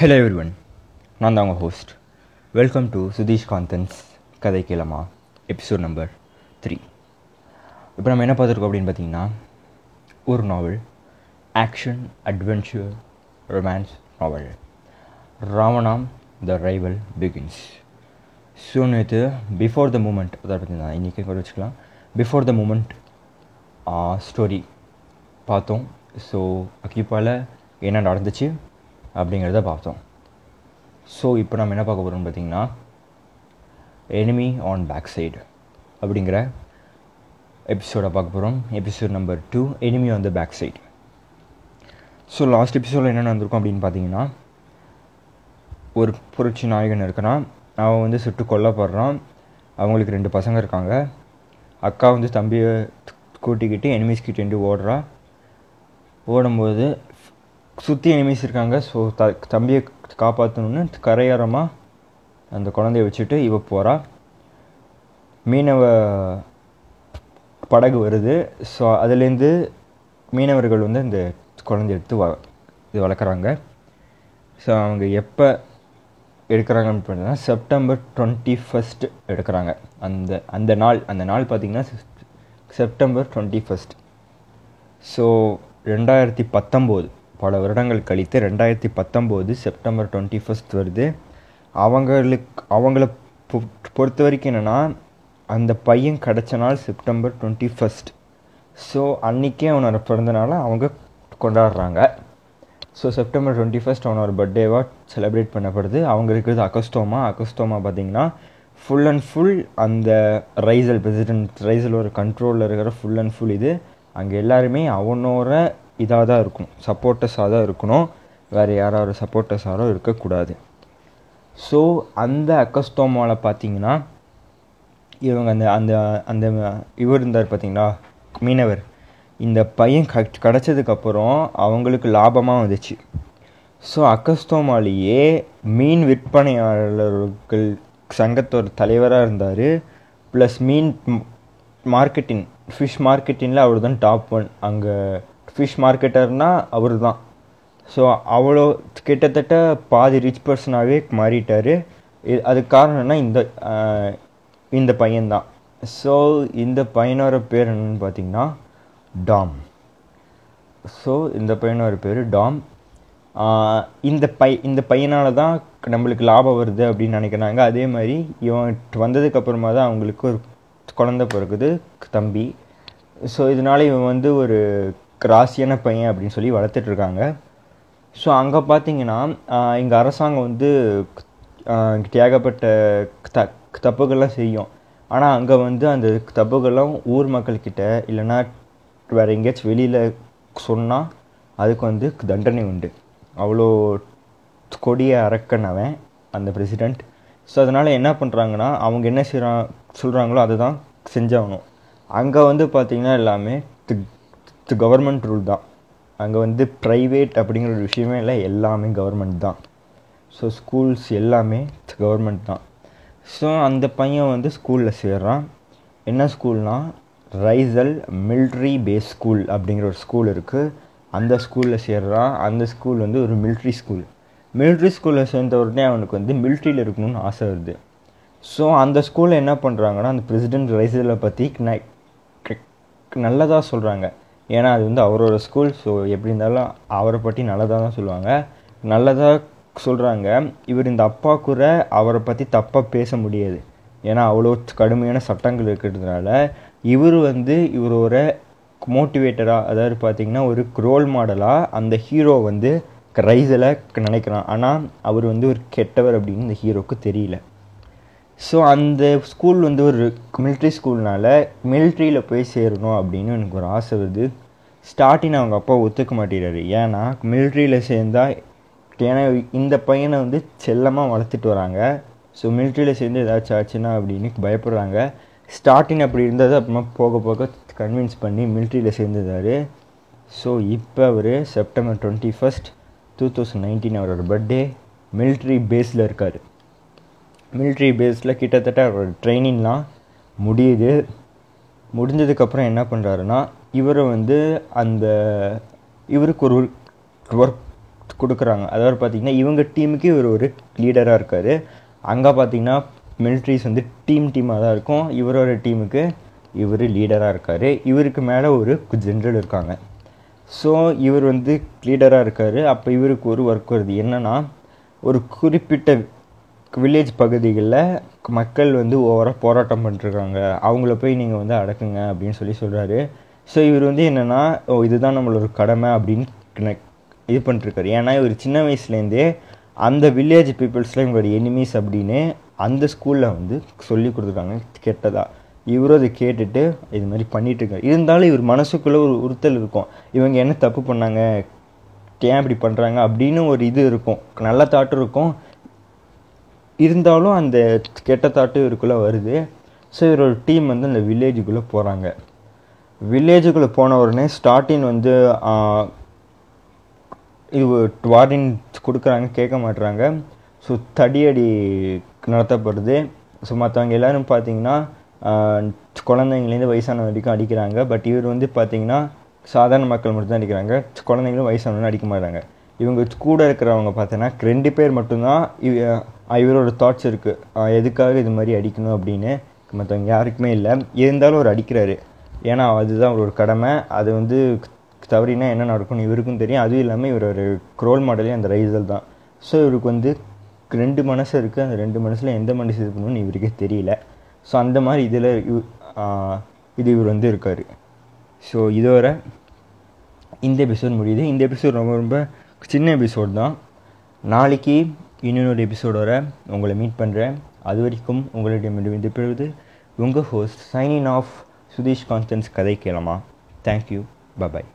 Hello everyone நான் தான் உங்கள் host welcome to Sudheesh Kanthan's கதை கேளமா எபிசோட் நம்பர் த்ரீ இப்போ நம்ம என்ன பார்த்துருக்கோம் அப்படின்னு பார்த்தீங்கன்னா ஒரு novel action adventure romance novel Ravanam the rival begins so நேற்று பிஃபோர் த மூமெண்ட் அதை பார்த்தீங்கன்னா இன்றைக்கி கூட வச்சுக்கலாம். பிஃபோர் த மூமெண்ட் ஸ்டோரி பார்த்தோம். ஸோ அக்யூப்பாவில் என்ன நடந்துச்சு? அப்படிங்கிறத பார்த்தோம். ஸோ இப்போ நம்ம என்ன பார்க்க போகிறோம்னு பார்த்தீங்கன்னா எனிமி ஆன் பேக் சைடு அப்படிங்கிற எபிசோடை பார்க்க போகிறோம் episode number two enemy on the back side so last எபிசோடில் என்ன நடந்திருக்கும் அப்படின்னு பார்த்தீங்கன்னா ஒரு புரட்சி நாயகன் இருக்கிறான் அவன் வந்து சுட்டு கொல்லப்படுறான். அவங்களுக்கு ரெண்டு பசங்க இருக்காங்க. அக்கா வந்து தம்பியை கூட்டிக்கிட்டு எனிமீஸ் கிட்டேருந்து ஓடுறா. ஓடும்போது சுற்றி எனிமீஸ் இருக்காங்க. ஸோ த தம்பியை காப்பாற்றணுன்னு கரையோரமாக அந்த குழந்தைய வச்சுட்டு இவ போகிறா மீனவ படகு வருது. ஸோ அதுலேருந்து மீனவர்கள் வந்து இந்த குழந்தைய எடுத்து வ இது வளர்க்குறாங்க. ஸோ அவங்க எப்போ எடுக்கிறாங்கன்னு பார்த்தீங்கன்னா செப்டம்பர் டுவெண்ட்டி ஃபஸ்ட் எடுக்கிறாங்க. அந்த அந்த நாள் அந்த நாள் பார்த்திங்கன்னா செப்டம்பர் டுவெண்ட்டி ஃபஸ்ட் ஸோ ரெண்டாயிரத்தி பத்தொம்போது. பல வருடங்கள் கழித்து ரெண்டாயிரத்தி பத்தொம்போது செப்டம்பர் டுவெண்ட்டி ஃபஸ்ட் வருது. அவங்களுக்கு அவங்கள பொறுத்த வரைக்கும் என்னென்னா அந்த பையன் கிடச்ச நாள் செப்டம்பர் டுவெண்ட்டி ஃபஸ்ட். ஸோ அன்றைக்கே அவனோட பிறந்தநாளை அவங்க கொண்டாடுறாங்க. ஸோ செப்டம்பர் டுவெண்ட்டி ஃபஸ்ட் அவனோட பர்த்டேவாக செலிப்ரேட் பண்ணப்படுது. அவங்க இருக்கிறது அகஸ்டோமா அகஸ்டோமா பார்த்தீங்கன்னா ஃபுல் அண்ட் ஃபுல் அந்த ரைசல் பிரசிடென்ட் ரைசல் ஒரு கண்ட்ரோலில் இருக்கிற ஃபுல் அண்ட் ஃபுல் இது. அங்கே எல்லாருமே அவனோட இதாக தான் இருக்கும் சப்போர்ட்டர்ஸாக தான் இருக்கணும். வேறு யாராவது சப்போர்ட்டர்ஸாரோ இருக்கக்கூடாது. ஸோ அந்த அக்கஸ்டோமாவில் பார்த்தீங்கன்னா இவங்க அந்த அந்த அந்த இவர் இருந்தார் பார்த்தீங்களா மீனவர். இந்த பையன் க கிடச்சதுக்கப்புறம் அவங்களுக்கு லாபமாக வந்துச்சு. ஸோ அக்கஸ்தோமாலேயே மீன் விற்பனையாளர்கள் சங்கத்தோட தலைவராக இருந்தார். ப்ளஸ் மீன் மார்க்கெட்டிங் ஃபிஷ் மார்க்கெட்டிங்கில் அவர் தான் டாப் ஒன் அங்கே ஃபிஷ் மார்க்கெட்டர்னால் அவர் தான் ஸோ அவ்வளோ கிட்டத்தட்ட பாதி ரிச் பர்சனாகவே மாறிட்டார். அதுக்கு காரணம்னா இந்த இந்த பையன்தான். ஸோ இந்த பையனோட பேர் என்னன்னு பார்த்தீங்கன்னா டாம். ஸோ இந்த பையனோட பேர் டாம். இந்த பை இந்த பையனால் தான் நம்மளுக்கு லாபம் வருது அப்படின்னு நினைக்கிறாங்க. அதே மாதிரி இவன் வந்ததுக்கப்புறமா தான் அவங்களுக்கு ஒரு குழந்த பிறகுது தம்பி. ஸோ இதனால இவன் வந்து ஒரு ராசியான பையன் அப்படின்னு சொல்லி வளர்த்துட்டு இருக்காங்க ஸோ அங்கே பார்த்தீங்கன்னா இங்கே அரசாங்கம் வந்து ஏகப்பட்ட த தப்புகள்லாம் செய்யும். ஆனால் அங்கே வந்து அந்த தப்புகள்லாம் ஊர் மக்கள்கிட்ட இல்லைன்னா வேறு எங்கேயாச்சும் வெளியில் சொன்னால் அதுக்கு வந்து தண்டனை உண்டு. அவ்வளோ கொடிய அரக்கன் அவன் அந்த பிரசிடெண்ட் ஸோ அதனால் என்ன பண்ணுறாங்கன்னா அவங்க என்ன செய்கிறான் சொல்கிறாங்களோ அதை தான் செஞ்சாகணும். அங்கே வந்து பார்த்திங்கன்னா எல்லாமே கவர்மெண்ட் ரூல் தான். அங்கே வந்து ப்ரைவேட் அப்படிங்கிற ஒரு விஷயமே இல்லை எல்லாமே கவர்மெண்ட் தான். ஸோ ஸ்கூல்ஸ் எல்லாமே கவர்மெண்ட் தான். ஸோ அந்த பையன் வந்து ஸ்கூலில் சேர்றான். என்ன ஸ்கூல்னால் ரைசல் மில்ட்ரி பேஸ் ஸ்கூல் அப்படிங்கிற ஒரு ஸ்கூல் இருக்குது அந்த ஸ்கூலில் சேர்றான். அந்த ஸ்கூல் வந்து ஒரு மில்ட்ரி ஸ்கூல் மில்ட்ரி ஸ்கூலில் சேர்ந்த உடனே அவனுக்கு வந்து மில்ட்ரியில் இருக்கணும்னு ஆசை வருது. ஸோ அந்த ஸ்கூலில் என்ன பண்ணுறாங்கன்னா அந்த பிரசிடென்ட் ரைசலை பற்றி நல்லதாக சொல்கிறாங்க ஏன்னா அது வந்து அவரோட ஸ்கூல் ஸோ எப்படி இருந்தாலும் அவரை பற்றி நல்லதாக தான் சொல்லுவாங்க. நல்லதாக சொல்கிறாங்க இவர் இந்த அப்பா கூட அவரை பற்றி தப்பாக பேச முடியாது. ஏன்னா அவ்வளோ கடுமையான சட்டங்கள் இருக்கிறதுனால இவர் வந்து இவரோட மோட்டிவேட்டராக அதாவது பார்த்தீங்கன்னா ஒரு ரோல் மாடலாக அந்த ஹீரோ வந்து ரைஸில் நினைக்கிறான். ஆனால் அவர் வந்து ஒரு கெட்டவர் அப்படின்னு இந்த ஹீரோக்கு தெரியல. ஸோ அந்த ஸ்கூல் வந்து ஒரு மிலிட்ரி ஸ்கூல்னால மிலிட்ரியில் போய் சேரணும் அப்படின்னு எனக்கு ஒரு ஆசை வருது. ஸ்டார்டிங் அவங்க அப்பா ஒத்துக்க மாட்டேறாரு. ஏன்னா மிலிட்ரியில் சேர்ந்தா ஏன்னா இந்த பையனை வந்து செல்லமாக வளர்த்துட்டு வராங்க. ஸோ மிலிட்ரியில் சேர்ந்து ஏதாச்சும் ஆச்சுன்னா அப்படின்னு பயப்படுறாங்க. ஸ்டார்டிங் அப்படி இருந்தது அப்புறமா போக போக கன்வின்ஸ் பண்ணி மிலிட்ரியில் சேர்ந்துதார் ஸோ இப்போ அவர் September twenty first two thousand nineteen அவரோட பர்த்டே மிலிட்ரி பேஸில் இருக்கார். மிலிட்ரி பேஸில் கிட்டத்தட்ட அவரோட ட்ரைனிங்லாம் முடியுது. முடிஞ்சதுக்கப்புறம் என்ன பண்ணுறாருன்னா இவரை வந்து அந்த இவருக்கு ஒரு ஒர்க் கொடுக்குறாங்க. அதாவது பார்த்தீங்கன்னா இவங்க டீமுக்கு இவர் ஒரு லீடராக இருக்கார். அங்கே பார்த்தீங்கன்னா மிலிட்ரிஸ் வந்து டீம் டீமாக தான் இருக்கும். இவரோட டீமுக்கு இவர் லீடராக இருக்கார். இவருக்கு மேலே ஒரு ஜென்ரல் இருக்காங்க. ஸோ இவர் வந்து லீடராக இருக்கார். அப்போ இவருக்கு ஒரு ஒர்க் வருது. என்னென்னா ஒரு குறிப்பிட்ட வில்லேஜ் பகுதிகளில் மக்கள் வந்து ஓவராக போராட்டம் பண்ணிருக்காங்க அவங்கள போய் நீங்கள் வந்து அடக்குங்க அப்படின்னு சொல்லி சொல்கிறாரு ஸோ இவர் வந்து என்னென்னா ஓ இதுதான் நம்மளோட கடமை அப்படின்னு இது பண்ணிருக்காரு ஏன்னா இவர் சின்ன வயசுலேருந்தே அந்த வில்லேஜ் பீப்புள்ஸ்லாம் இவங்களோட எனிமீஸ் அப்படின்னு அந்த ஸ்கூலில் வந்து சொல்லி கொடுத்துருக்காங்க. கெட்டதாக இவரும் அதை கேட்டுட்டு இது மாதிரி பண்ணிகிட்ருக்காரு இருந்தாலும் இவர் மனசுக்குள்ளே ஒரு உறுத்தல் இருக்கும். இவங்க என்ன தப்பு பண்ணாங்க? ஏன் இப்படி பண்ணுறாங்க அப்படின்னு ஒரு இது இருக்கும். நல்ல தாட்டும் இருக்கும். இருந்தாலும் அந்த கெட்ட தாட்டும் இவருக்குள்ளே வருது. ஸோ இவரோட டீம் வந்து அந்த வில்லேஜுக்குள்ளே போகிறாங்க வில்லேஜுக்குள்ளே போன உடனே ஸ்டார்டிங் வந்து இது வார்டின் கொடுக்குறாங்க கேட்க மாட்டுறாங்க ஸோ தடியடி நடத்தப்படுது. ஸோ மற்றவங்க எல்லோரும் பார்த்தீங்கன்னா குழந்தைங்கலேருந்து வயசான வரைக்கும் அடிக்கிறாங்க. பட் இவர் வந்து பார்த்தீங்கன்னா சாதாரண மக்கள் மட்டும்தான் அடிக்கிறாங்க. குழந்தைங்களும் வயசானவங்களும் அடிக்க மாட்டாங்க. இவங்க கூட இருக்கிறவங்க பார்த்தீங்கன்னா ரெண்டு பேர் மட்டும்தான் இவ- இவரோட தாட்ஸ் இருக்குது எதுக்காக இது மாதிரி அடிக்கணும் அப்படின்னு. மற்றவங்க யாருக்குமே இல்லை. இருந்தாலும் அவர் அடிக்கிறாரு. ஏன்னா அதுதான் அவரோட கடமை. அது வந்து தவறினா என்ன நடக்கும்னு இவருக்கும் தெரியும். அதுவும் இல்லாமல் இவர் ஒரு க்ரோல் மாடலே அந்த ரைசல் தான். ஸோ இவருக்கு வந்து ரெண்டு மனசு இருக்குது அந்த ரெண்டு மனசில் எந்த மனசு இது பண்ணணும்னு இவருக்கே தெரியல. ஸோ அந்த மாதிரி இதில் இது இவர் வந்து இருக்கார். ஸோ இதோட இந்த எபிசோட் முடியுது. இந்த எபிசோட் ரொம்ப ரொம்ப சின்ன எபிசோட் தான். நாளைக்கு இன்னொரு எபிசோடோட உங்களை மீட் பண்ணுறேன் அது வரைக்கும் உங்களிடம் இது உங்கள் host signing off Sudheesh Kanthan's கதை கேளமா? Thank you bye bye